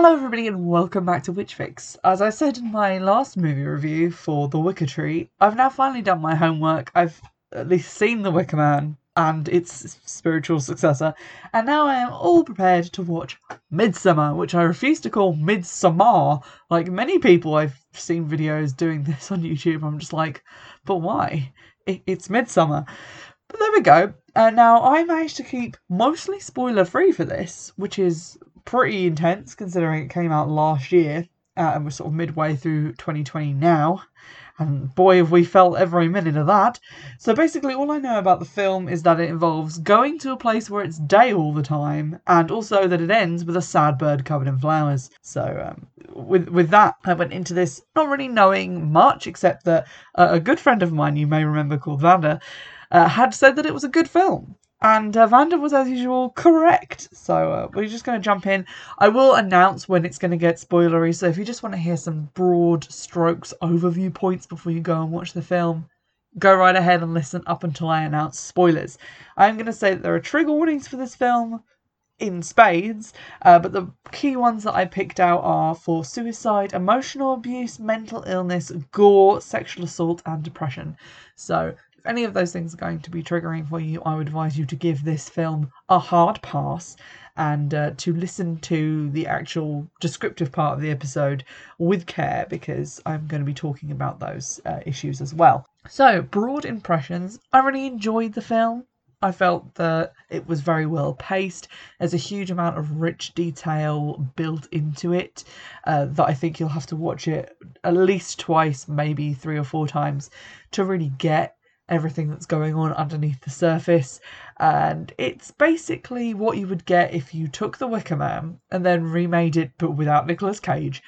Hello, everybody, and welcome back to Witchfix. As I said in my last movie review for The Wicker Tree, I've now finally done my homework. I've at least seen The Wicker Man and its spiritual successor, and now I am all prepared to watch Midsummer, which I refuse to call Midsummer. Like many people, I've seen videos doing this on YouTube. I'm just like, but why? It, it's Midsummer. But there we go. Uh, now, I managed to keep mostly spoiler free for this, which is pretty intense considering it came out last year uh, and we're sort of midway through 2020 now. And boy, have we felt every minute of that. So basically, all I know about the film is that it involves going to a place where it's day all the time, and also that it ends with a sad bird covered in flowers. So um, with with that, I went into this not really knowing much, except that uh, a good friend of mine, you may remember, called Vanda, uh, had said that it was a good film. And uh, Vanda was, as usual, correct. So uh, we're just going to jump in. I will announce when it's going to get spoilery. So if you just want to hear some broad strokes overview points before you go and watch the film, go right ahead and listen up until I announce spoilers. I'm going to say that there are trigger warnings for this film in spades, uh, but the key ones that I picked out are for suicide, emotional abuse, mental illness, gore, sexual assault, and depression. So any of those things are going to be triggering for you, I would advise you to give this film a hard pass and uh, to listen to the actual descriptive part of the episode with care because I'm going to be talking about those uh, issues as well. So, broad impressions. I really enjoyed the film. I felt that it was very well paced. There's a huge amount of rich detail built into it uh, that I think you'll have to watch it at least twice, maybe three or four times to really get everything that's going on underneath the surface. And it's basically what you would get if you took The Wicker Man and then remade it, but without Nicolas Cage,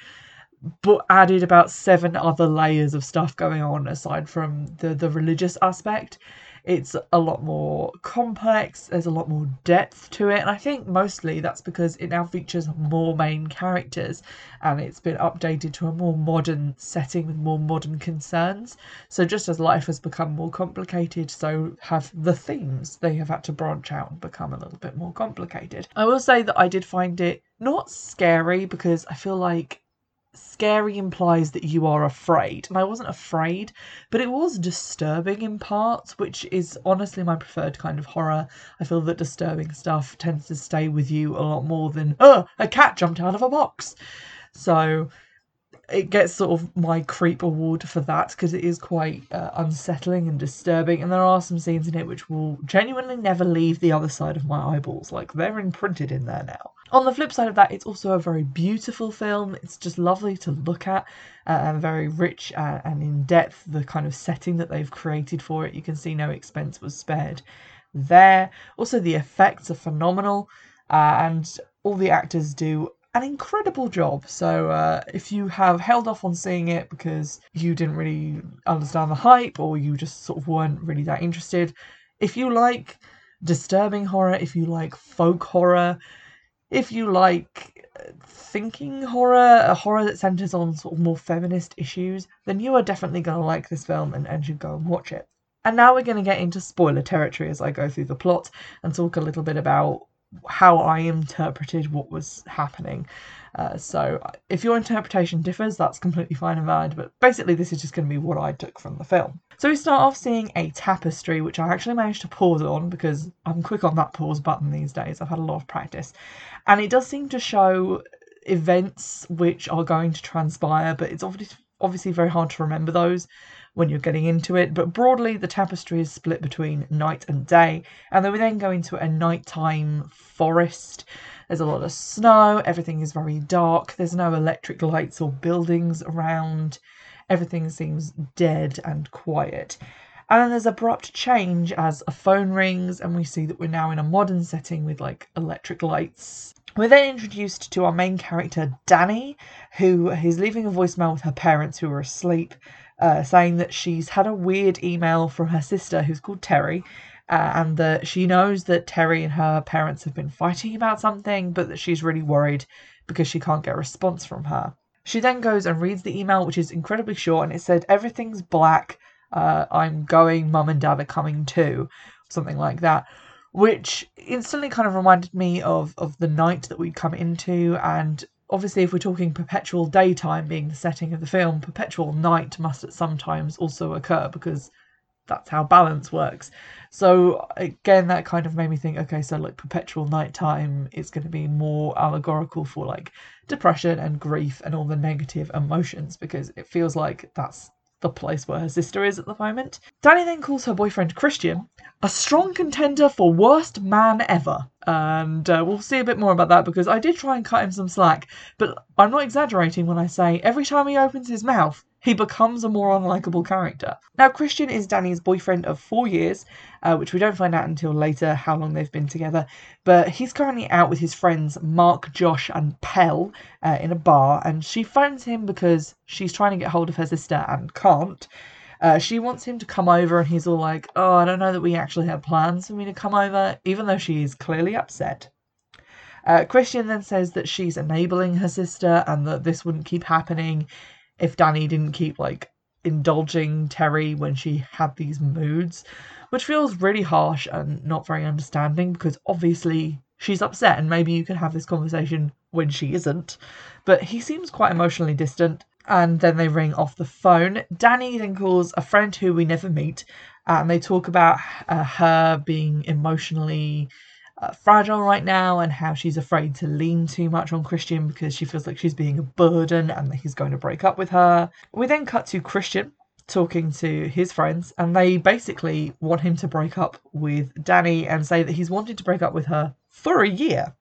but added about seven other layers of stuff going on aside from the, the religious aspect. It's a lot more complex, there's a lot more depth to it, and I think mostly that's because it now features more main characters and it's been updated to a more modern setting with more modern concerns. So, just as life has become more complicated, so have the themes. They have had to branch out and become a little bit more complicated. I will say that I did find it not scary because I feel like scary implies that you are afraid. And I wasn't afraid, but it was disturbing in parts, which is honestly my preferred kind of horror. I feel that disturbing stuff tends to stay with you a lot more than, oh, a cat jumped out of a box. So it gets sort of my creep award for that because it is quite uh, unsettling and disturbing and there are some scenes in it which will genuinely never leave the other side of my eyeballs like they're imprinted in there now on the flip side of that it's also a very beautiful film. It's just lovely to look at uh, and very rich uh, and in depth the kind of setting that they've created for it. You can see no expense was spared there. Also the effects are phenomenal uh, and all the actors do an incredible job. So uh, if you have held off on seeing it because you didn't really understand the hype or you just sort of weren't really that interested, if you like disturbing horror, if you like folk horror, if you like uh, thinking horror, a horror that centers on sort of more feminist issues, then you are definitely going to like this film and, and should go and watch it. And now we're going to get into spoiler territory as I go through the plot and talk a little bit about how I interpreted what was happening. Uh, so if your interpretation differs, that's completely fine and valid. But basically, this is just going to be what I took from the film. So we start off seeing a tapestry, which I actually managed to pause on because I'm quick on that pause button these days. I've had a lot of practice, and it does seem to show events which are going to transpire, but it's obviously obviously very hard to remember those when you're getting into it. But broadly, the tapestry is split between night and day, and then we then go into a nighttime forest. There's a lot of snow, everything is very dark, there's no electric lights or buildings around, everything seems dead and quiet. And then there's abrupt change as a phone rings, and we see that we're now in a modern setting with like electric lights. We're then introduced to our main character, Dani, who is leaving a voicemail with her parents who are asleep, uh, saying that she's had a weird email from her sister who's called Terri. Uh, and that she knows that Terri and her parents have been fighting about something, but that she's really worried because she can't get a response from her. She then goes and reads the email, which is incredibly short, and it said, Everything's black. Uh, I'm going, mum and dad are coming too. Something like that. Which instantly kind of reminded me of, of the night that we'd come into and obviously, if we're talking perpetual daytime being the setting of the film, perpetual night must at some times also occur because that's how balance works. So again, that kind of made me think, okay, so like perpetual nighttime is going to be more allegorical for like depression and grief and all the negative emotions because it feels like that's the place where her sister is at the moment. Dani then calls her boyfriend Christian a strong contender for worst man ever. And uh, we'll see a bit more about that because I did try and cut him some slack, but I'm not exaggerating when I say every time he opens his mouth, he becomes a more unlikable character. Now, Christian is Dani's boyfriend of four years, uh, which we don't find out until later how long they've been together. But he's currently out with his friends Mark, Josh, and Pell uh, in a bar, and she phones him because she's trying to get hold of her sister and can't. Uh, she wants him to come over, and he's all like, Oh, I don't know that we actually have plans for me to come over, even though she is clearly upset. Uh, Christian then says that she's enabling her sister and that this wouldn't keep happening if Dani didn't keep like indulging Terri when she had these moods, which feels really harsh and not very understanding because obviously she's upset and maybe you can have this conversation when she isn't. But he seems quite emotionally distant and then they ring off the phone. Dani then calls a friend who we never meet and they talk about uh, her being emotionally uh, fragile right now and how she's afraid to lean too much on Christian because she feels like she's being a burden and that he's going to break up with her. We then cut to Christian talking to his friends and they basically want him to break up with Dani and say that he's wanted to break up with her for a year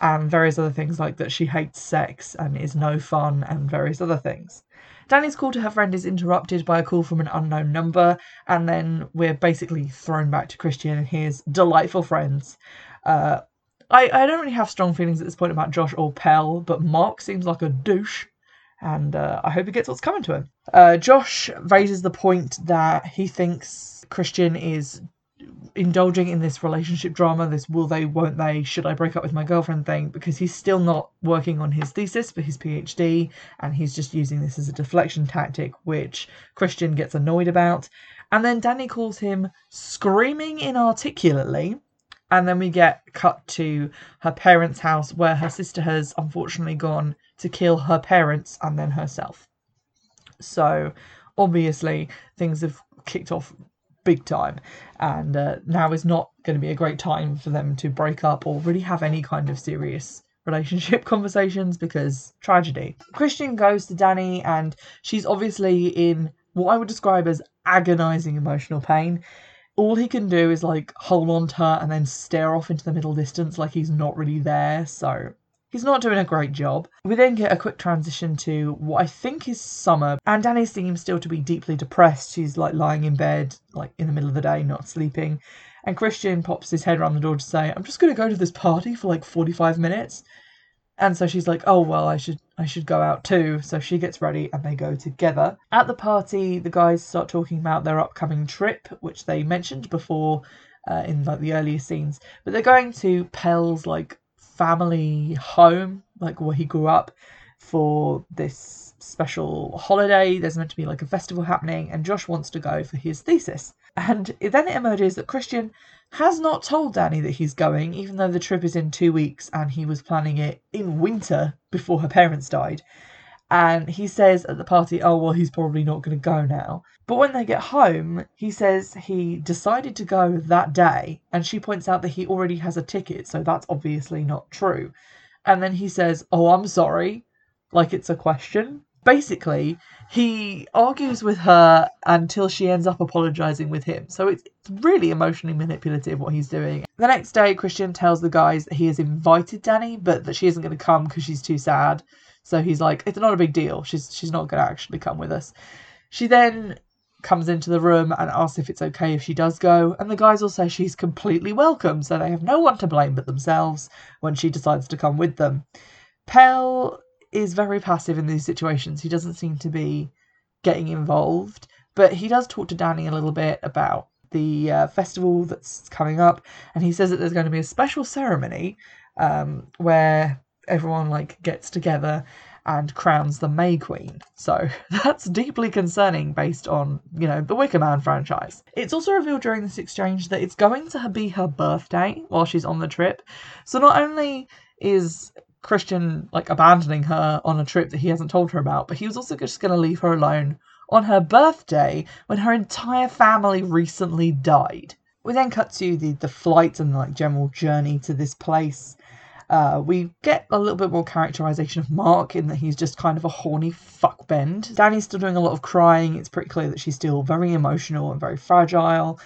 and various other things like that she hates sex and is no fun and various other things. Dani's call to her friend is interrupted by a call from an unknown number, and then we're basically thrown back to Christian and his delightful friends uh, I, I don't really have strong feelings at this point about Josh or Pell, but Mark seems like a douche, and uh, I hope he gets what's coming to him. Uh, Josh raises the point that he thinks Christian is indulging in this relationship drama, this will they, won't they, should I break up with my girlfriend thing, because he's still not working on his thesis for his PhD, and he's just using this as a deflection tactic, which Christian gets annoyed about. And then Dani calls him screaming inarticulately and then we get cut to her parents' house where her sister has unfortunately gone to kill her parents and then herself. So obviously things have kicked off big time, and uh, now is not going to be a great time for them to break up or really have any kind of serious relationship conversations because tragedy. Christian goes to Dani and she's obviously in what I would describe as agonizing emotional pain all he can do is like hold on to her and then stare off into the middle distance like he's not really there. So he's not doing a great job. We then get a quick transition to what I think is summer, and Dani seems still to be deeply depressed. She's like lying in bed, like in the middle of the day, not sleeping. And Christian pops his head around the door to say, I'm just going to go to this party for like 45 minutes. And so she's like, "Oh well, I should I should go out too." So she gets ready and they go together. At the party, the guys start talking about their upcoming trip, which they mentioned before uh, in like the earlier scenes. But they're going to Pell's like family home, like where he grew up, for this special holiday. There's meant to be like a festival happening, and Josh wants to go for his thesis. And then it emerges that Christian has not told Dani that he's going, even though the trip is in two weeks and he was planning it in winter before her parents died. And he says at the party, oh, well, he's probably not going to go now. But when they get home, he says he decided to go that day. And she points out that he already has a ticket, so that's obviously not true. And then he says, oh, I'm sorry, like it's a question basically he argues with her until she ends up apologizing with him. So it's really emotionally manipulative what he's doing. The next day, Christian tells the guys that he has invited danny but that she isn't going to come because she's too sad. So he's like, it's not a big deal. She's she's not going to actually come with us. She then comes into the room and asks if it's okay if she does go, and the guys all say she's completely welcome, so they have no one to blame but themselves when she decides to come with them. Pell is very passive in these situations. He doesn't seem to be getting involved, but he does talk to Dani a little bit about the uh, festival that's coming up, and he says that there's going to be a special ceremony um, where everyone like gets together and crowns the May Queen. So that's deeply concerning based on, you know, the Wicker Man franchise. It's also revealed during this exchange that it's going to be her birthday while she's on the trip. So not only is Christian like abandoning her on a trip that he hasn't told her about, but he was also just going to leave her alone on her birthday when her entire family recently died. We then cut to the, the flight and like general journey to this place. Uh, we get a little bit more characterization of Mark in that he's just kind of a horny fuckbend. Dani's still doing a lot of crying. It's pretty clear that she's still very emotional and very fragile.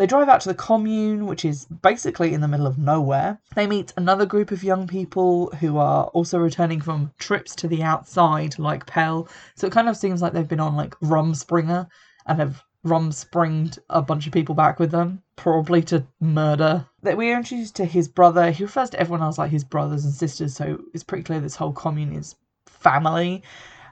They drive out to the commune, which is basically in the middle of nowhere. They meet another group of young people who are also returning from trips to the outside, like Pell. So it kind of seems like they've been on like Rumspringa and have rumspringed a bunch of people back with them, probably to murder. That we are introduced to his brother. He refers to everyone else like his brothers and sisters, so it's pretty clear this whole commune is family,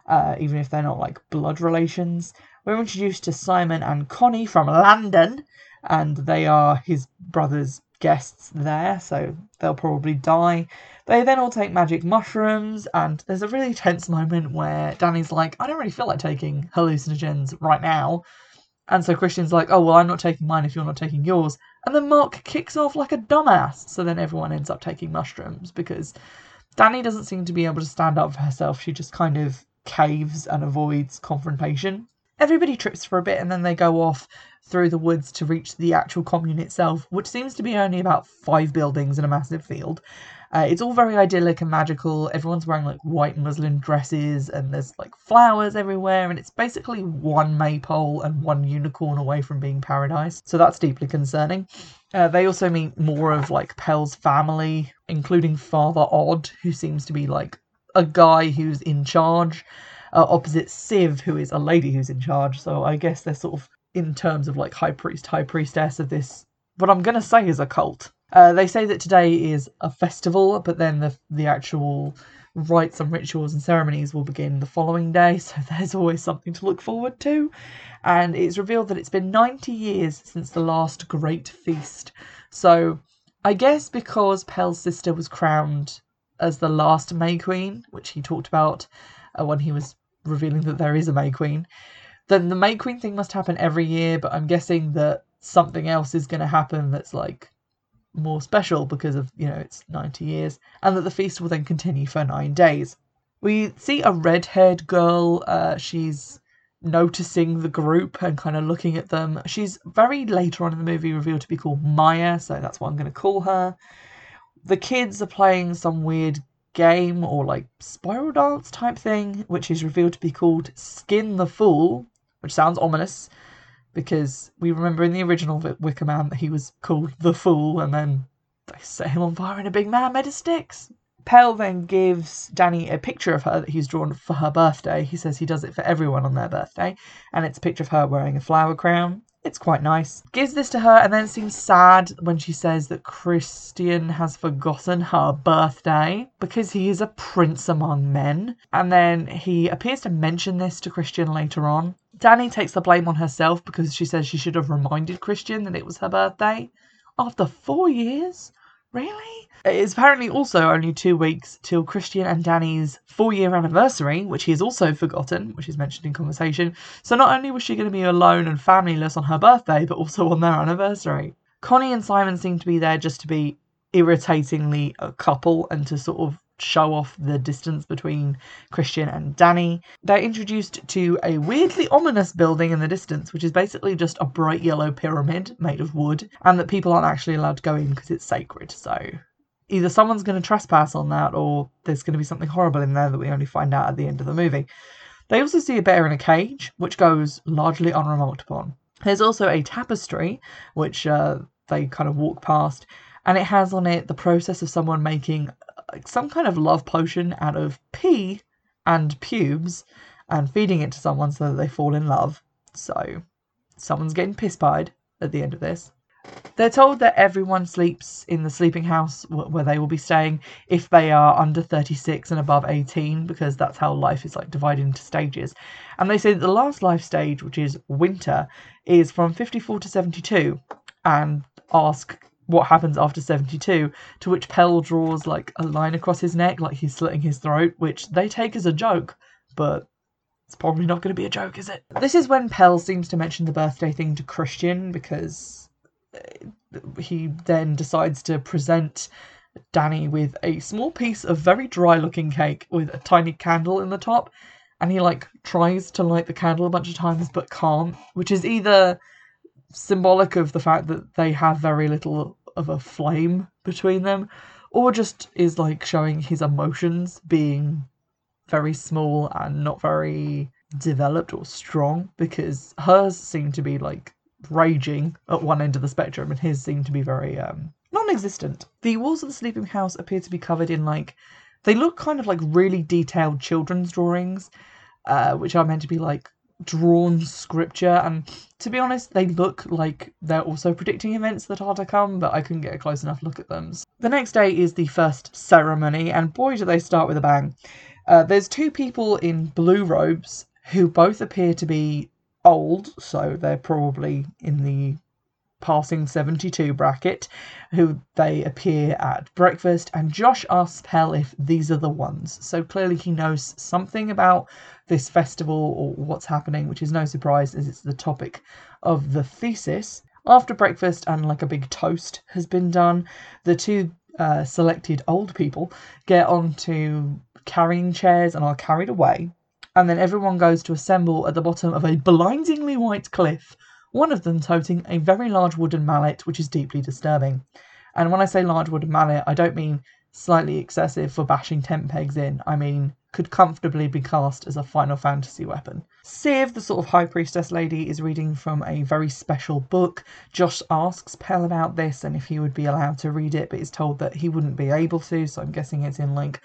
uh, even if they're not like blood relations. We're introduced to Simon and Connie from London, and they are his brother's guests there, so they'll probably die. They then all take magic mushrooms, and there's a really tense moment where Dani's like, I don't really feel like taking hallucinogens right now. And so Christian's like, oh, well, I'm not taking mine if you're not taking yours. And then Mark kicks off like a dumbass. So then everyone ends up taking mushrooms because Dani doesn't seem to be able to stand up for herself. She just kind of caves and avoids confrontation. Everybody trips for a bit and then they go off through the woods to reach the actual commune itself, which seems to be only about five buildings in a massive field. Uh, it's all very idyllic and magical. Everyone's wearing like white muslin dresses, and there's like flowers everywhere, and it's basically one maypole and one unicorn away from being paradise. So that's deeply concerning. Uh, they also meet more of like Pell's family, including Father Odd, who seems to be like a guy who's in charge, uh, opposite Siv, who is a lady who's in charge. So I guess they're sort of in terms of like high priest, high priestess of this. What I'm gonna say is a cult. Uh, they say that today is a festival, but then the the actual rites and rituals and ceremonies will begin the following day. So there's always something to look forward to. And it's revealed that it's been 90 years since the last great feast. So I guess because Pell's sister was crowned as the last May Queen, which he talked about uh, when he was revealing that there is a May Queen, then the May Queen thing must happen every year. But I'm guessing that something else is going to happen that's like more special because of, you know, it's 90 years, and that the feast will then continue for nine days. We see a red haired girl, uh, she's noticing the group and kind of looking at them. She's very later on in the movie revealed to be called Maya, so that's what I'm going to call her. The kids are playing some weird game or like spiral dance type thing, which is revealed to be called Skin the Fool, which sounds ominous because we remember in the original Wicker Man that he was called the Fool, and then they set him on fire and a big man made of sticks. Pell then gives Dani a picture of her that he's drawn for her birthday. He says he does it for everyone on their birthday, and it's a picture of her wearing a flower crown. It's quite nice. Gives this to her and then seems sad when she says that Christian has forgotten her birthday because he is a prince among men. And then he appears to mention this to Christian later on. Dani takes the blame on herself because she says she should have reminded Christian that it was her birthday. After four years? Really? It's apparently also only two weeks till Christian and Dani's four year anniversary, which he has also forgotten, which is mentioned in conversation. So not only was she going to be alone and familyless on her birthday, but also on their anniversary. Connie and Simon seem to be there just to be irritatingly a couple and to sort of show off the distance between Christian and Dani. They're introduced to a weirdly ominous building in the distance, which is basically just a bright yellow pyramid made of wood, and that people aren't actually allowed to go in because it's sacred. So either someone's going to trespass on that or there's going to be something horrible in there that we only find out at the end of the movie. They also see a bear in a cage, which goes largely unremarked upon. There's also a tapestry, which uh, they kind of walk past, and it has on it the process of someone making like some kind of love potion out of pee and pubes and feeding it to someone so that they fall in love. So someone's getting piss pied at the end of this. They're told that everyone sleeps in the sleeping house where they will be staying if they are under 36 and above 18 because that's how life is like divided into stages. And they say that the last life stage, which is winter, is from 54 to 72 and ask what happens after 72, to which Pell draws like a line across his neck, like he's slitting his throat, which they take as a joke, but it's probably not going to be a joke, is it? This is when Pell seems to mention the birthday thing to Christian because uh, he then decides to present Danny with a small piece of very dry looking cake with a tiny candle in the top. And he like tries to light the candle a bunch of times but can't, which is either symbolic of the fact that they have very little of a flame between them, or just is like showing his emotions being very small and not very developed or strong because hers seem to be like raging at one end of the spectrum and his seem to be very um non-existent. The walls of the sleeping house appear to be covered in like they look kind of like really detailed children's drawings, uh, which are meant to be like drawn scripture and to be honest they look like they're also predicting events that are to come but i couldn't get a close enough look at them. The next day is the first ceremony and boy do they start with a bang. Uh, there's two people in blue robes who both appear to be old so they're probably in the passing 72 bracket, who they appear at breakfast, and Josh asks Pell if these are the ones. So clearly he knows something about this festival or what's happening, which is no surprise as it's the topic of the thesis. After breakfast and like a big toast has been done, the two uh, selected old people get onto carrying chairs and are carried away. And then everyone goes to assemble at the bottom of a blindingly white cliff one of them toting a very large wooden mallet, which is deeply disturbing. And when I say large wooden mallet, I don't mean slightly excessive for bashing tent pegs in. I mean, could comfortably be cast as a Final Fantasy weapon. Siv, the sort of high priestess lady, is reading from a very special book. Josh asks Pell about this and if he would be allowed to read it, but is told that he wouldn't be able to, so I'm guessing it's in like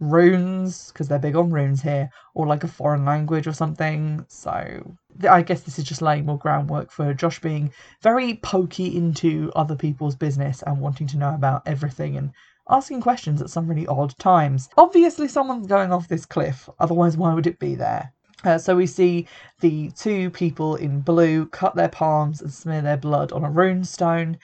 runes because they're big on runes here or like a foreign language or something. So i guess this is just laying more groundwork for josh being very pokey into other people's business and wanting to know about everything and asking questions at some really odd times. Obviously someone's going off this cliff otherwise why would it be there? Uh, so we see the two people in blue cut their palms and smear their blood on a rune stone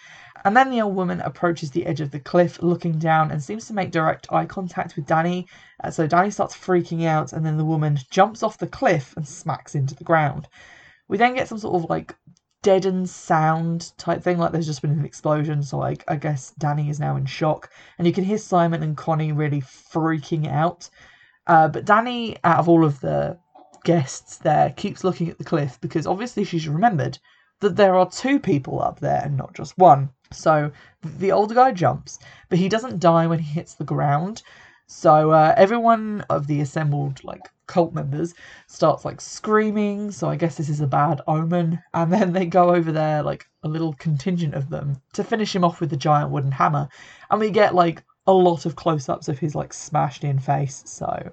and then the old woman approaches the edge of the cliff, looking down, and seems to make direct eye contact with Dani. Uh, so Dani starts freaking out, and then the woman jumps off the cliff and smacks into the ground. We then get some sort of like deadened sound type thing, like there's just been an explosion. So I, I guess Dani is now in shock, and you can hear Simon and Connie really freaking out. Uh, but Dani, out of all of the guests there, keeps looking at the cliff because obviously she's remembered that there are two people up there and not just one. So the older guy jumps, but he doesn't die when he hits the ground. So uh, everyone of the assembled like cult members starts like screaming. So I guess this is a bad omen. And then they go over there, like a little contingent of them, to finish him off with the giant wooden hammer. And we get like a lot of close ups of his like smashed in face. So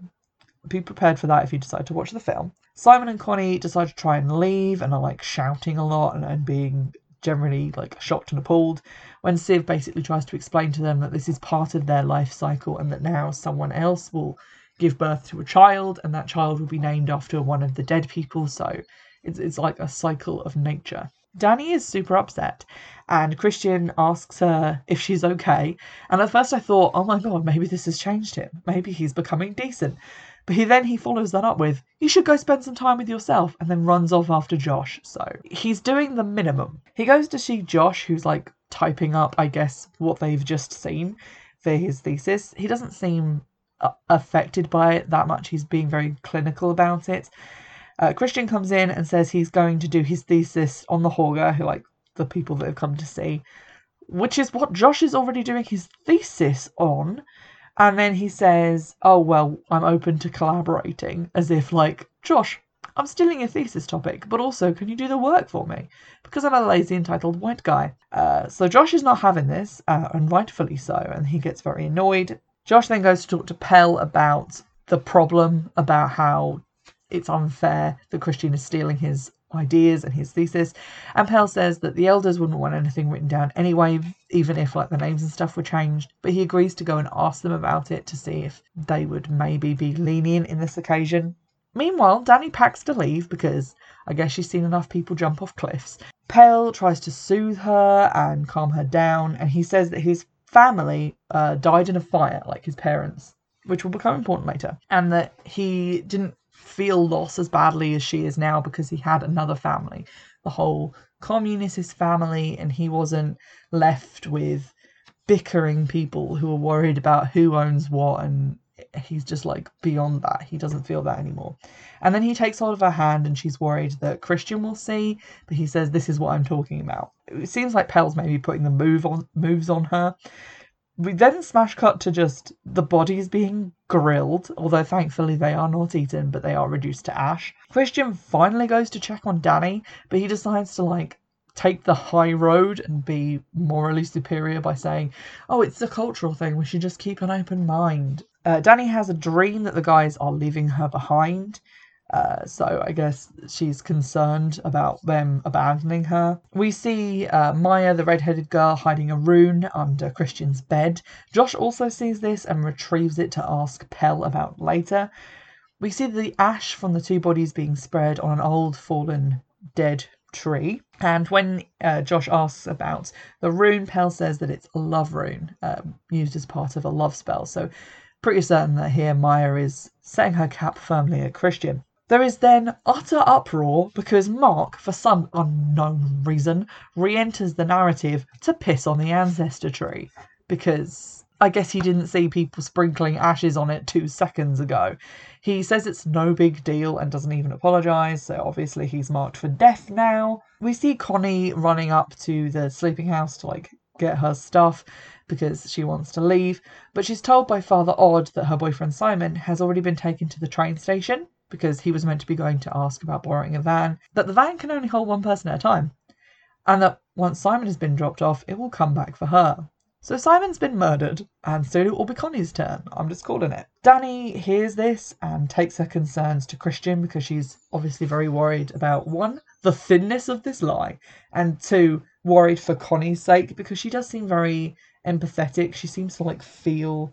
be prepared for that if you decide to watch the film. Simon and Connie decide to try and leave and are like shouting a lot and, and being generally like shocked and appalled when Siv basically tries to explain to them that this is part of their life cycle and that now someone else will give birth to a child and that child will be named after one of the dead people. So it's, it's like a cycle of nature. Dani is super upset, and Christian asks her if she's okay. And at first I thought, oh my god, maybe this has changed him. Maybe he's becoming decent. But he then he follows that up with, "You should go spend some time with yourself," and then runs off after Josh. So he's doing the minimum. He goes to see Josh, who's like typing up, I guess, what they've just seen for his thesis. He doesn't seem uh, affected by it that much. He's being very clinical about it. Uh, Christian comes in and says he's going to do his thesis on the Hårga, who like the people that have come to see, which is what Josh is already doing his thesis on. And then he says, Oh, well, I'm open to collaborating, as if, like, Josh, I'm stealing your thesis topic, but also, can you do the work for me? Because I'm a lazy, entitled white guy. Uh, so Josh is not having this, uh, and rightfully so, and he gets very annoyed. Josh then goes to talk to Pell about the problem, about how it's unfair that Christian is stealing his ideas and his thesis. And Pell says that the elders wouldn't want anything written down anyway, even if like the names and stuff were changed. But he agrees to go and ask them about it to see if they would maybe be lenient in this occasion. Meanwhile, Dani packs to leave because I guess she's seen enough people jump off cliffs. Pell tries to soothe her and calm her down, and he says that his family uh, died in a fire, like his parents, which will become important later, and that he didn't feel loss as badly as she is now because he had another family. The whole communist family, and he wasn't left with bickering people who are worried about who owns what and he's just like beyond that. He doesn't feel that anymore. And then he takes hold of her hand and she's worried that Christian will see, but he says, This is what I'm talking about. It seems like Pell's maybe putting the move on moves on her. We then smash cut to just the bodies being grilled, although thankfully they are not eaten, but they are reduced to ash. Christian finally goes to check on Dani, but he decides to like take the high road and be morally superior by saying, Oh, it's a cultural thing, we should just keep an open mind. Uh, Dani has a dream that the guys are leaving her behind. Uh, so I guess she's concerned about them abandoning her. We see uh, Maya, the red-headed girl, hiding a rune under Christian's bed. Josh also sees this and retrieves it to ask Pell about later. We see the ash from the two bodies being spread on an old, fallen, dead tree. And when uh, Josh asks about the rune, Pell says that it's a love rune um, used as part of a love spell. So pretty certain that here Maya is setting her cap firmly at Christian. There is then utter uproar because Mark, for some unknown reason, re enters the narrative to piss on the ancestor tree. Because I guess he didn't see people sprinkling ashes on it two seconds ago. He says it's no big deal and doesn't even apologise, so obviously he's marked for death now. We see Connie running up to the sleeping house to like get her stuff because she wants to leave, but she's told by Father Odd that her boyfriend Simon has already been taken to the train station because he was meant to be going to ask about borrowing a van, that the van can only hold one person at a time, and that once Simon has been dropped off, it will come back for her. So Simon's been murdered, and soon it will be Connie's turn. I'm just calling it. Dani hears this and takes her concerns to Christian because she's obviously very worried about one, the thinness of this lie, and two, worried for Connie's sake because she does seem very empathetic. She seems to like feel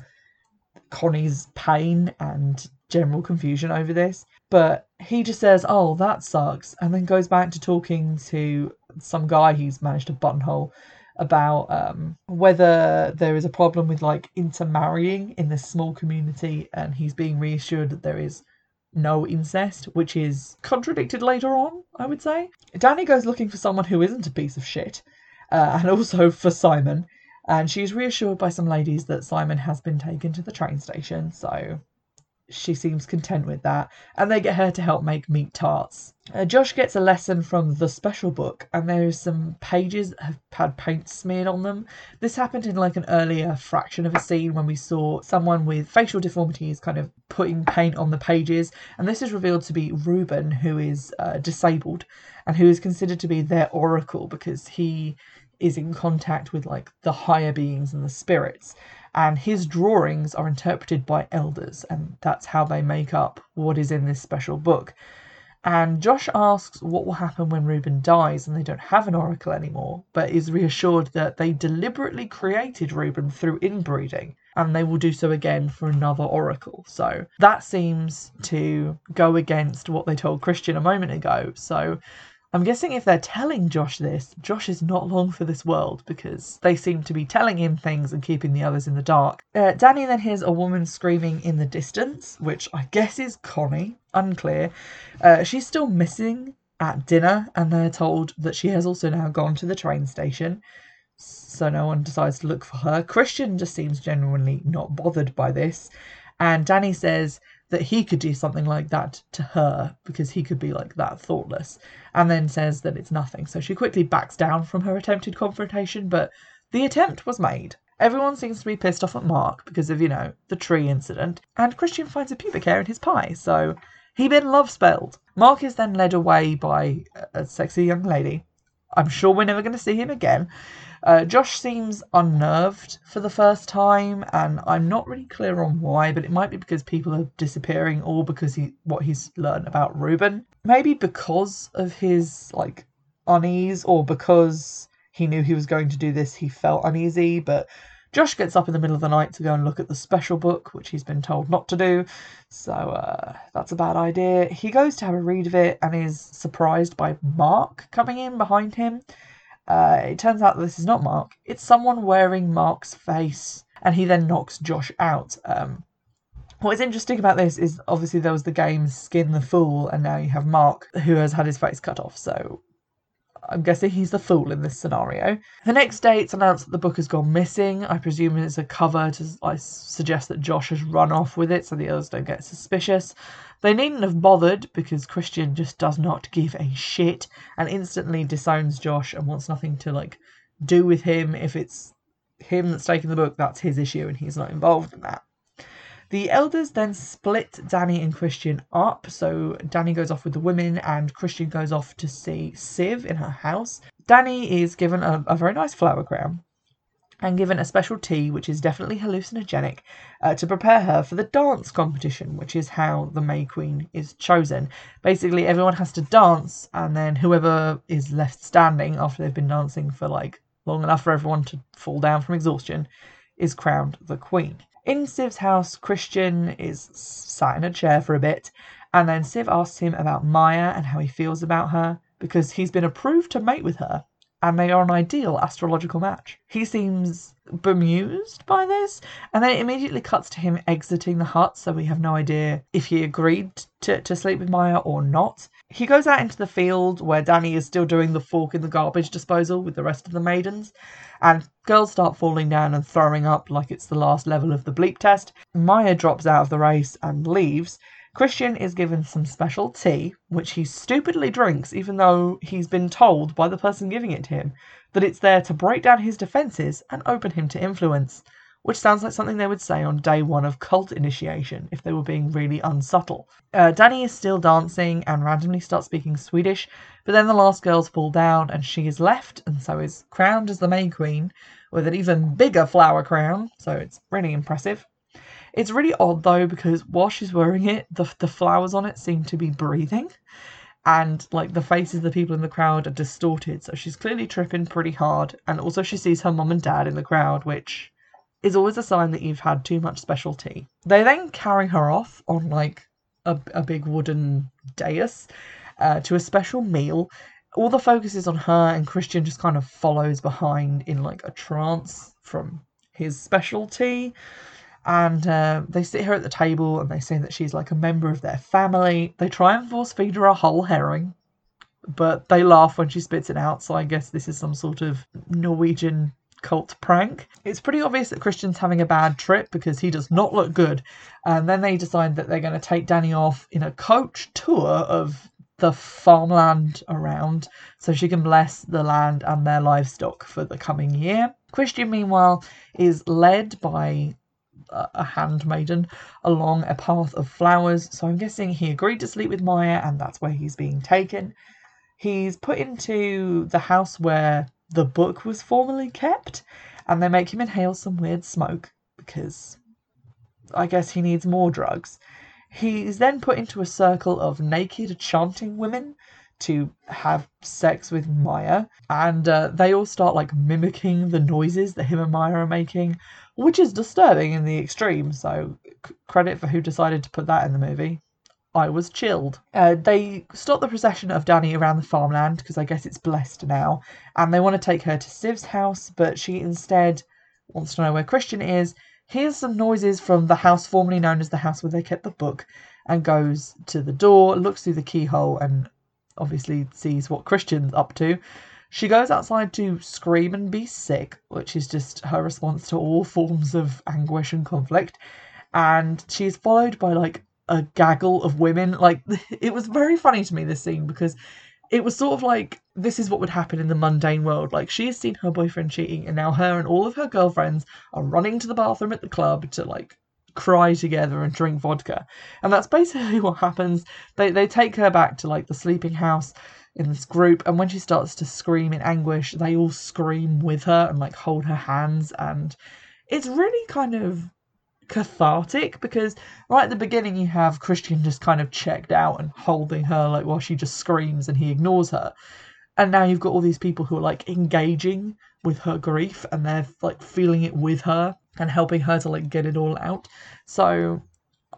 Connie's pain and general confusion over this. But he just says, Oh, that sucks. And then goes back to talking to some guy he's managed to buttonhole about um, whether there is a problem with like intermarrying in this small community. And he's being reassured that there is no incest, which is contradicted later on, I would say. Dani goes looking for someone who isn't a piece of shit. Uh, and also for Simon and she's reassured by some ladies that Simon has been taken to the train station, so she seems content with that. And they get her to help make meat tarts. Uh, Josh gets a lesson from the special book, and there's some pages that have had paint smeared on them. This happened in like an earlier fraction of a scene when we saw someone with facial deformities kind of putting paint on the pages, and this is revealed to be Ruben, who is uh, disabled and who is considered to be their oracle because he is in contact with like the higher beings and the spirits and his drawings are interpreted by elders and that's how they make up what is in this special book and Josh asks what will happen when Ruben dies and they don't have an oracle anymore, but is reassured that they deliberately created Ruben through inbreeding and they will do so again for another oracle. So that seems to go against what they told Christian a moment ago. So I'm guessing if they're telling Josh this, Josh is not long for this world because they seem to be telling him things and keeping the others in the dark. Uh, Dani then hears a woman screaming in the distance, which I guess is Connie, unclear. Uh, she's still missing at dinner, and they're told that she has also now gone to the train station. So no one decides to look for her. Christian just seems genuinely not bothered by this. And Danny says that he could do something like that to her because he could be like that thoughtless, and then says that it's nothing. So she quickly backs down from her attempted confrontation, but the attempt was made. Everyone seems to be pissed off at Mark because of, you know, the tree incident, and Christian finds a pubic hair in his pie, so he been love spelled. Mark is then led away by a sexy young lady. I'm sure we're never going to see him again. Uh, Josh seems unnerved for the first time, and I'm not really clear on why, but it might be because people are disappearing or because he what he's learned about Ruben. Maybe because of his like unease, or because he knew he was going to do this, he felt uneasy. But Josh gets up in the middle of the night to go and look at the special book, which he's been told not to do. So uh, that's a bad idea. He goes to have a read of it and is surprised by Mark coming in behind him. Uh, it turns out this is not Mark. It's someone wearing Mark's face, and he then knocks Josh out. Um, what's interesting about this is obviously there was the game Skin the Fool, and now you have Mark who has had his face cut off. So I'm guessing he's the fool in this scenario. The next day, it's announced that the book has gone missing. I presume it's a cover to I suggest that Josh has run off with it so the others don't get suspicious. They needn't have bothered because Christian just does not give a shit and instantly disowns Josh and wants nothing to like do with him. If it's him that's taking the book, that's his issue and he's not involved in that. The elders then split Dani and Christian up. So Dani goes off with the women and Christian goes off to see Siv in her house. Dani is given a, a very nice flower crown and given a special tea, which is definitely hallucinogenic, uh, to prepare her for the dance competition, which is how the May Queen is chosen. Basically, everyone has to dance, and then whoever is left standing after they've been dancing for like long enough for everyone to fall down from exhaustion is crowned the Queen. In Siv's house, Christian is sat in a chair for a bit, and then Siv asks him about Maya and how he feels about her because he's been approved to mate with her and they are an ideal astrological match. He seems bemused by this, and then it immediately cuts to him exiting the hut, so we have no idea if he agreed to, to sleep with Maya or not. He goes out into the field where Dani is still doing the fork in the garbage disposal with the rest of the maidens, and girls start falling down and throwing up like it's the last level of the bleep test. Maya drops out of the race and leaves. Christian is given some special tea, which he stupidly drinks, even though he's been told by the person giving it to him that it's there to break down his defences and open him to influence, which sounds like something they would say on day one of cult initiation if they were being really unsubtle. Uh, Dani is still dancing and randomly starts speaking Swedish, but then the last girls fall down and she is left, and so is crowned as the May Queen with an even bigger flower crown, so it's really impressive. It's really odd though because while she's wearing it, the the flowers on it seem to be breathing, and like the faces of the people in the crowd are distorted. So she's clearly tripping pretty hard, and also she sees her mum and dad in the crowd, which is always a sign that you've had too much special tea. They then carry her off on like a, a big wooden dais uh, to a special meal. All the focus is on her, and Christian just kind of follows behind in like a trance from his specialty and uh, they sit her at the table and they say that she's like a member of their family. They try and force feed her a whole herring, but they laugh when she spits it out. So I guess this is some sort of Norwegian cult prank. It's pretty obvious that Christian's having a bad trip because he does not look good. And then they decide that they're going to take Dani off in a coach tour of the farmland around so she can bless the land and their livestock for the coming year. Christian, meanwhile, is led by a handmaiden along a path of flowers. So I'm guessing he agreed to sleep with Maya, and that's where he's being taken. He's put into the house where the book was formerly kept, and they make him inhale some weird smoke because I guess he needs more drugs. He's then put into a circle of naked chanting women to have sex with Maya, and uh, they all start like mimicking the noises that him and Maya are making, which is disturbing in the extreme. So, c- credit for who decided to put that in the movie. I was chilled. Uh, they stop the procession of Dani around the farmland because I guess it's blessed now, and they want to take her to Siv's house, but she instead wants to know where Christian is. Hears some noises from the house formerly known as the house where they kept the book, and goes to the door, looks through the keyhole, and obviously sees what Christian's up to. She goes outside to scream and be sick, which is just her response to all forms of anguish and conflict. And she's followed by like a gaggle of women. Like, it was very funny to me, this scene, because it was sort of like this is what would happen in the mundane world. Like, she has seen her boyfriend cheating, and now her and all of her girlfriends are running to the bathroom at the club to like cry together and drink vodka. And that's basically what happens. They they take her back to like the sleeping house in this group and when she starts to scream in anguish they all scream with her and like hold her hands and it's really kind of cathartic because right at the beginning you have christian just kind of checked out and holding her like while she just screams and he ignores her. And now you've got all these people who are like engaging with her grief and they're like feeling it with her and helping her to like get it all out. So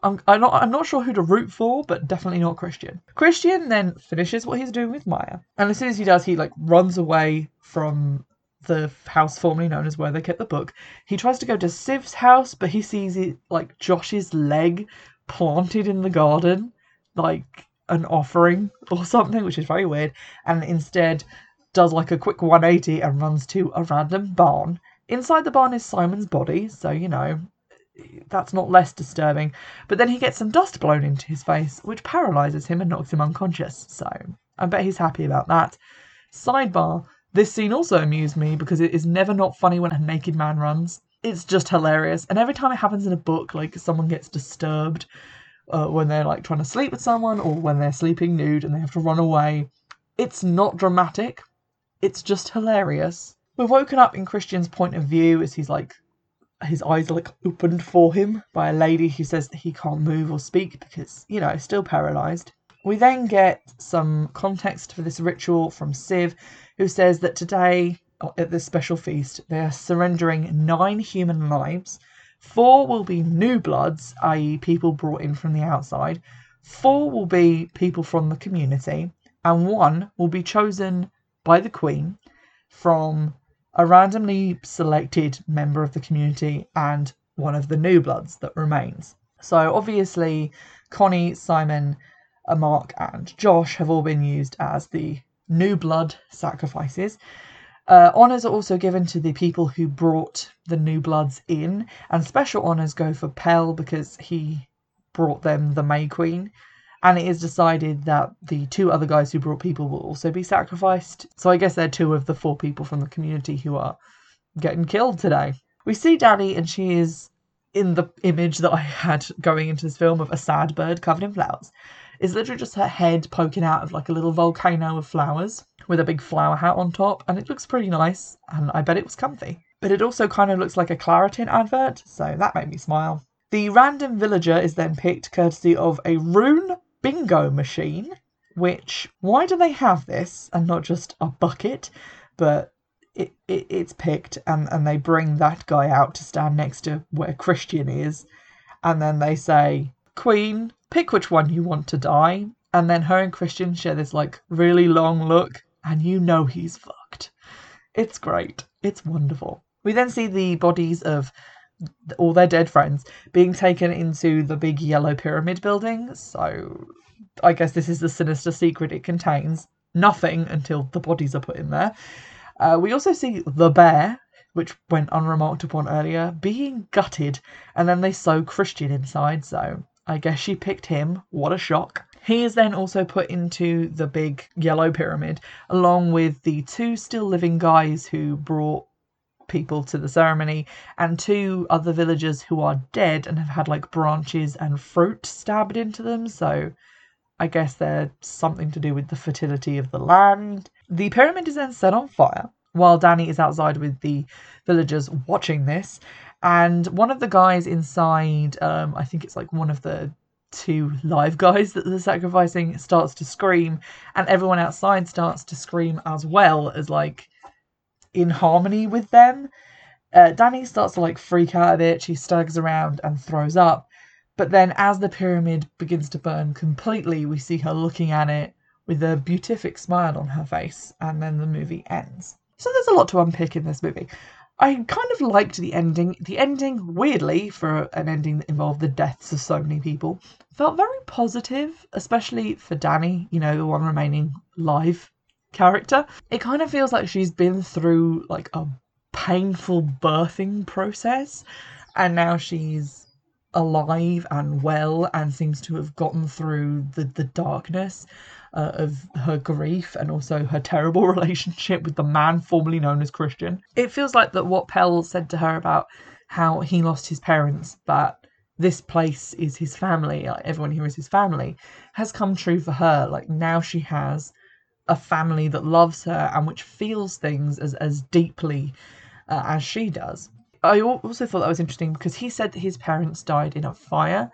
I'm, I'm not I'm not sure who to root for, but definitely not Christian. Christian then finishes what he's doing with Maya, and as soon as he does, he like runs away from the house formerly known as where they kept the book. He tries to go to Siv's house, but he sees it like Josh's leg planted in the garden, like an offering or something, which is very weird. And instead does like a quick 180 and runs to a random barn. Inside the barn is Simon's body, so you know, that's not less disturbing. But then he gets some dust blown into his face, which paralyzes him and knocks him unconscious. So I bet he's happy about that. Sidebar this scene also amused me because it is never not funny when a naked man runs. It's just hilarious. And every time it happens in a book, like someone gets disturbed uh, when they're like trying to sleep with someone or when they're sleeping nude and they have to run away, it's not dramatic. It's just hilarious. We're woken up in Christian's point of view as he's like his eyes are like opened for him by a lady who says that he can't move or speak because, you know, still paralyzed. We then get some context for this ritual from Siv, who says that today, uh, at this special feast, they are surrendering nine human lives. Four will be new bloods, i.e., people brought in from the outside. Four will be people from the community, and one will be chosen by the Queen from a randomly selected member of the community and one of the new bloods that remains. So obviously, Connie, Simon, Mark, and Josh have all been used as the new blood sacrifices. Uh, honours are also given to the people who brought the new bloods in, and special honours go for Pell because he brought them the May Queen. And it is decided that the two other guys who brought people will also be sacrificed. So I guess they're two of the four people from the community who are getting killed today. We see Dani, and she is in the image that I had going into this film of a sad bird covered in flowers. It's literally just her head poking out of like a little volcano of flowers with a big flower hat on top, and it looks pretty nice, and I bet it was comfy. But it also kind of looks like a Claritin advert, so that made me smile. The random villager is then picked courtesy of a rune bingo machine, which, why do they have this and not just a bucket? But it, it it's picked and, and they bring that guy out to stand next to where Christian is, and then they say, Queen, pick which one you want to die. And then her and Christian share this like really long look, and you know he's fucked. It's great. It's wonderful. We then see the bodies of all their dead friends being taken into the big yellow pyramid building. So I guess this is the sinister secret it contains. Nothing until the bodies are put in there. Uh, we also see the bear, which went unremarked upon earlier, being gutted, and then they sew Christian inside. So I guess she picked him. What a shock. He is then also put into the big yellow pyramid, along with the two still living guys who brought people to the ceremony, and two other villagers who are dead and have had like branches and fruit stabbed into them. So I guess they're something to do with the fertility of the land. The pyramid is then set on fire while Dani is outside with the villagers watching this, and one of the guys inside, um, I think it's like one of the two live guys that they're sacrificing, starts to scream, and everyone outside starts to scream as well as like in harmony with them. Uh, Dani starts to like freak out a bit. She staggers around and throws up. But then, as the pyramid begins to burn completely, we see her looking at it with a beatific smile on her face, and then the movie ends. So there's a lot to unpick in this movie. I kind of liked the ending. The ending, weirdly, for an ending that involved the deaths of so many people, felt very positive, especially for Dani, you know, the one remaining live character. It kind of feels like she's been through like a painful birthing process and now she's alive and well and seems to have gotten through the, the darkness uh, of her grief and also her terrible relationship with the man formerly known as Christian. It feels like that what Pell said to her about how he lost his parents, but this place is his family, like everyone here is his family, has come true for her. Like now she has a family that loves her and which feels things as, as deeply uh, as she does. I also thought that was interesting because he said that his parents died in a fire,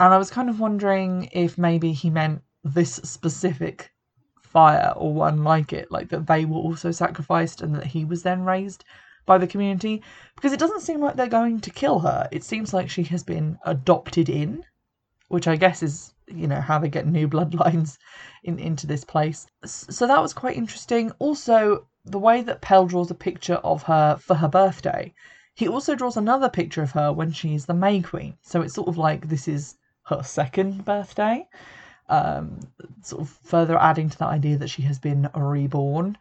and I was kind of wondering if maybe he meant this specific fire or one like it, like that they were also sacrificed and that he was then raised by the community. Because it doesn't seem like they're going to kill her. It seems like she has been adopted in, which I guess is, you know, how they get new bloodlines in, into this place. So that was quite interesting. Also, the way that Pell draws a picture of her for her birthday. He also draws another picture of her when she's the May Queen. So it's sort of like this is her second birthday um, sort of further adding to that idea that she has been reborn.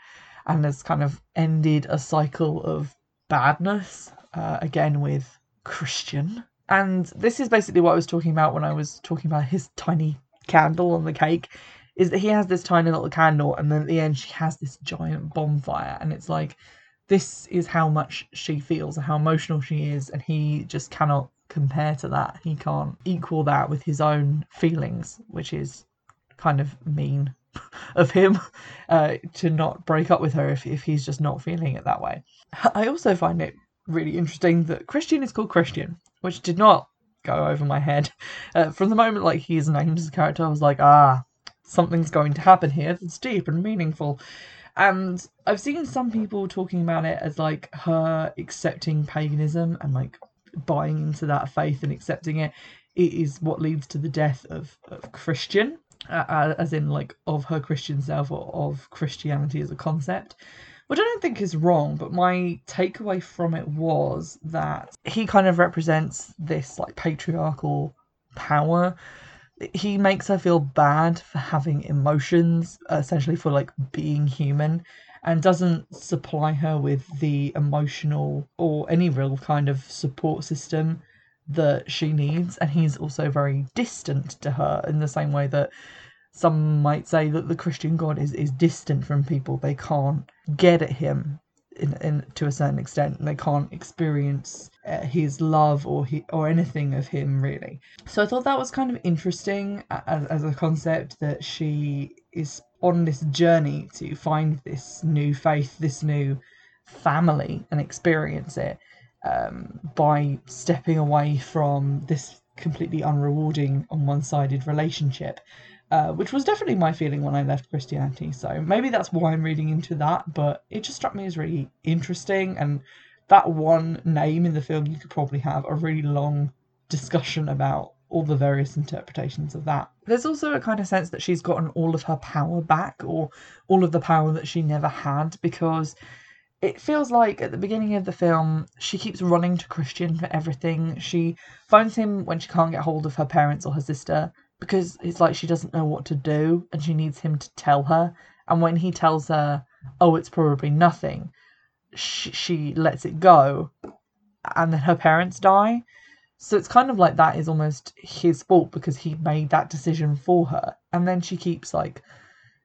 and has kind of ended a cycle of badness, uh, again with Christian. And this is basically what I was talking about when I was talking about his tiny candle on the cake. Is that he has this tiny little candle, and then at the end, she has this giant bonfire, and it's like, this is how much she feels and how emotional she is, and he just cannot compare to that. He can't equal that with his own feelings, which is kind of mean of him uh, to not break up with her if, if he's just not feeling it that way. I also find it really interesting that Christian is called Christian, which did not go over my head. Uh, from the moment like he is named as a character, I was like, ah, something's going to happen here that's deep and meaningful. And I've seen some people talking about it as like her accepting paganism and like buying into that faith and accepting it. It is what leads to the death of, of Christian, uh, as in like of her Christian self or of Christianity as a concept which I don't think is wrong, but my takeaway from it was that he kind of represents this like patriarchal power. He makes her feel bad for having emotions, essentially for like being human, and doesn't supply her with the emotional or any real kind of support system that she needs. And he's also very distant to her in the same way that some might say that the Christian God is, is distant from people. They can't get at him in, in to a certain extent. They can't experience uh, his love or he, or anything of him really. So I thought that was kind of interesting as, as a concept that she is on this journey to find this new faith, this new family, and experience it um, by stepping away from this completely unrewarding on one-sided relationship uh, which was definitely my feeling when I left Christianity. So maybe that's why I'm reading into that, but it just struck me as really interesting. And that one name in the film, you could probably have a really long discussion about all the various interpretations of that. There's also a kind of sense that she's gotten all of her power back, or all of the power that she never had, because it feels like at the beginning of the film, she keeps running to Christian for everything. She phones him when she can't get hold of her parents or her sister because it's like she doesn't know what to do and she needs him to tell her. And when he tells her, oh, it's probably nothing, she, she lets it go and then her parents die. So it's kind of like that is almost his fault because he made that decision for her. And then she keeps like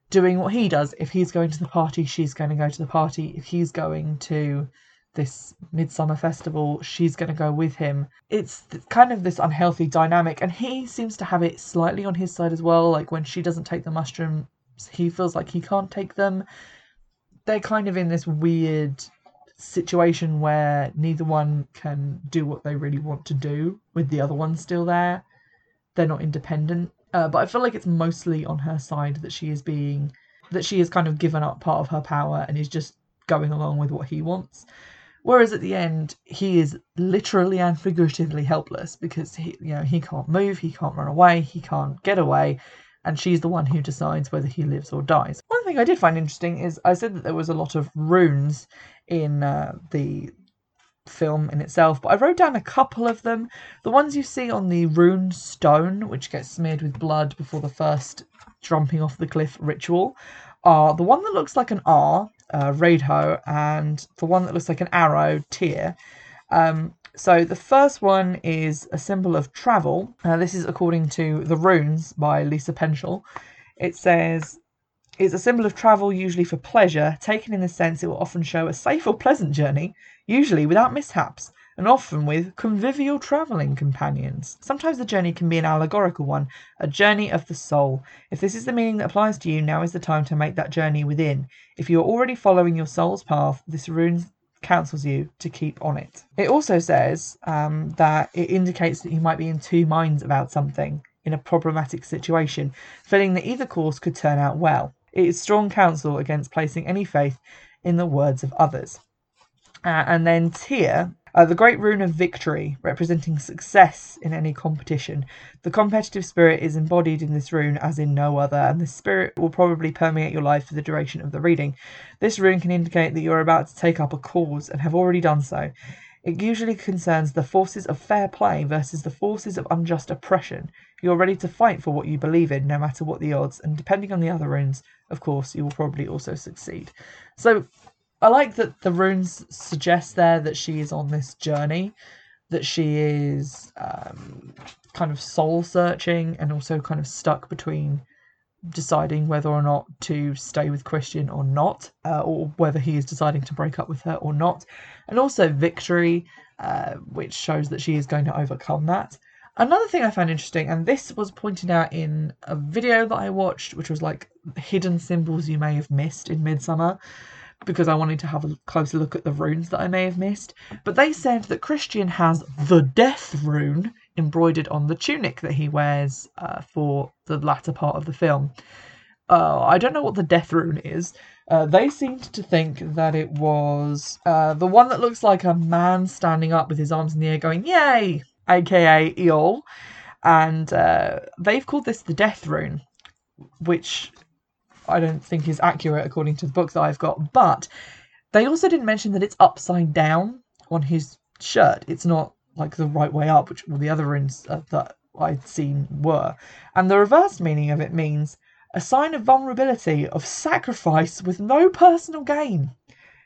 doing what he does. If he's going to the party, she's going to go to the party. If he's going to this midsummer festival she's going to go with him. It's kind of this unhealthy dynamic and he seems to have it slightly on his side as well like when she doesn't take the mushrooms he feels like he can't take them. They're kind of in this weird situation where neither one can do what they really want to do with the other one still there. They're not independent uh, but i feel like it's mostly on her side that she is being that she has kind of given up part of her power and is just going along with what he wants Whereas at the end, he is literally and figuratively helpless because he, you know, he can't move, he can't run away, he can't get away, and she's the one who decides whether he lives or dies. One thing I did find interesting is I said that there was a lot of runes in uh, the film in itself, but I wrote down a couple of them. The ones you see on the rune stone, which gets smeared with blood before the first jumping off the cliff ritual, are the one that looks like an R, uh, Raidho, and the one that looks like an arrow, Tyr. Um, so the first one is a symbol of travel. Uh, this is according to The Runes by Lisa Peschel. It says, it's a symbol of travel, usually for pleasure. Taken in the sense, it will often show a safe or pleasant journey, usually without mishaps and often with convivial travelling companions. Sometimes the journey can be an allegorical one, a journey of the soul. If this is the meaning that applies to you, now is the time to make that journey within. If you are already following your soul's path, this rune counsels you to keep on it. It also says um, that it indicates that you might be in two minds about something in a problematic situation, feeling that either course could turn out well. It is strong counsel against placing any faith in the words of others. Uh, and then Tyr uh, the great rune of victory, representing success in any competition. The competitive spirit is embodied in this rune as in no other, and this spirit will probably permeate your life for the duration of the reading. This rune can indicate that you are about to take up a cause and have already done so. It usually concerns the forces of fair play versus the forces of unjust oppression. You're ready to fight for what you believe in, no matter what the odds, and depending on the other runes, of course, you will probably also succeed. So I like that the runes suggest there that she is on this journey, that she is um, kind of soul searching and also kind of stuck between deciding whether or not to stay with Christian or not, uh, or whether he is deciding to break up with her or not, and also victory, uh, which shows that she is going to overcome that. Another thing I found interesting, and this was pointed out in a video that I watched, which was like hidden symbols you may have missed in Midsommar, because I wanted to have a closer look at the runes that I may have missed. But they said that Christian has the Death rune embroidered on the tunic that he wears uh, for the latter part of the film. Uh, I don't know what the Death rune is. Uh, they seemed to think that it was uh, the one that looks like a man standing up with his arms in the air going, Yay! aka Eol. And uh, they've called this the Death rune, which I don't think is accurate according to the book that I've got. But they also didn't mention that it's upside down on his shirt. It's not like the right way up, which all the other runes uh, that I'd seen were. And the reverse meaning of it means a sign of vulnerability, of sacrifice with no personal gain.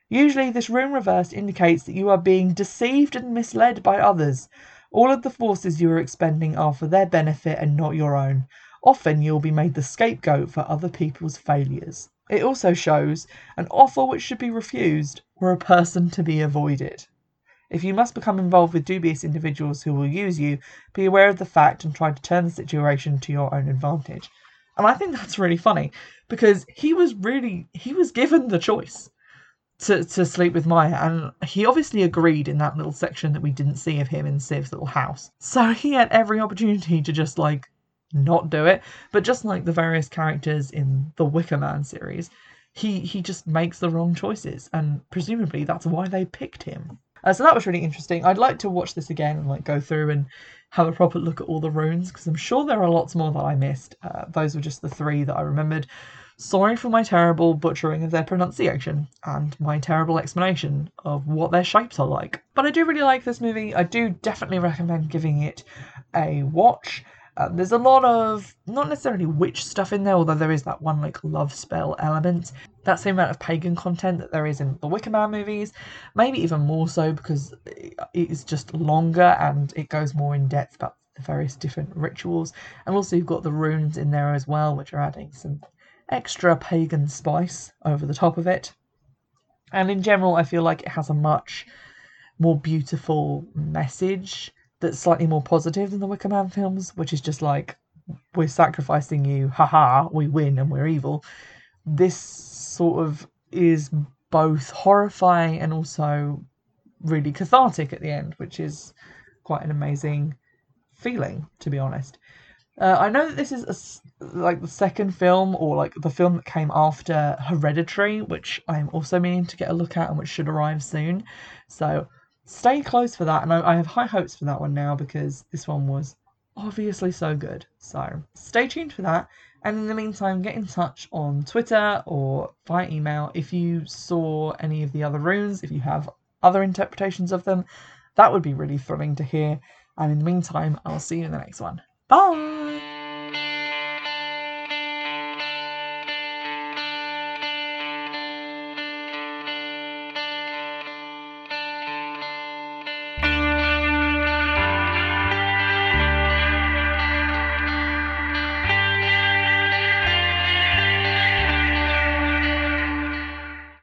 Usually, this rune reversed indicates that you are being deceived and misled by others. All of the forces you are expending are for their benefit and not your own. Often you'll be made the scapegoat for other people's failures. It also shows an offer which should be refused or a person to be avoided. If you must become involved with dubious individuals who will use you, be aware of the fact and try to turn the situation to your own advantage. And I think that's really funny because he was really he was given the choice to, to sleep with Maja and he obviously agreed in that little section that we didn't see of him in Siv's little house. So he had every opportunity to just like not do it. But just like the various characters in the Wicker Man series, he he just makes the wrong choices, and presumably that's why they picked him. Uh, so that was really interesting. I'd like to watch this again and like go through and have a proper look at all the runes because I'm sure there are lots more that I missed. Uh, those were just the three that I remembered. Sorry for my terrible butchering of their pronunciation and my terrible explanation of what their shapes are like. But I do really like this movie. I do definitely recommend giving it a watch. Uh, there's a lot of not necessarily witch stuff in there, although there is that one like love spell element. That same amount of pagan content that there is in the Wicker Man movies, maybe even more so because it is just longer and it goes more in depth about the various different rituals. And also you've got the runes in there as well, which are adding some extra pagan spice over the top of it. And in general, I feel like it has a much more beautiful message that's slightly more positive than the Wicker Man films, which is just like we're sacrificing you, haha, we win and we're evil. This sort of is both horrifying and also really cathartic at the end, which is quite an amazing feeling, to be honest. Uh, I know that this is a, like the second film, or like the film that came after Hereditary, which I'm also meaning to get a look at and which should arrive soon. So stay close for that. And I, I have high hopes for that one now because this one was obviously so good. So stay tuned for that. And in the meantime, get in touch on Twitter or via email if you saw any of the other runes, if you have other interpretations of them. That would be really thrilling to hear. And in the meantime, I'll see you in the next one. Bye!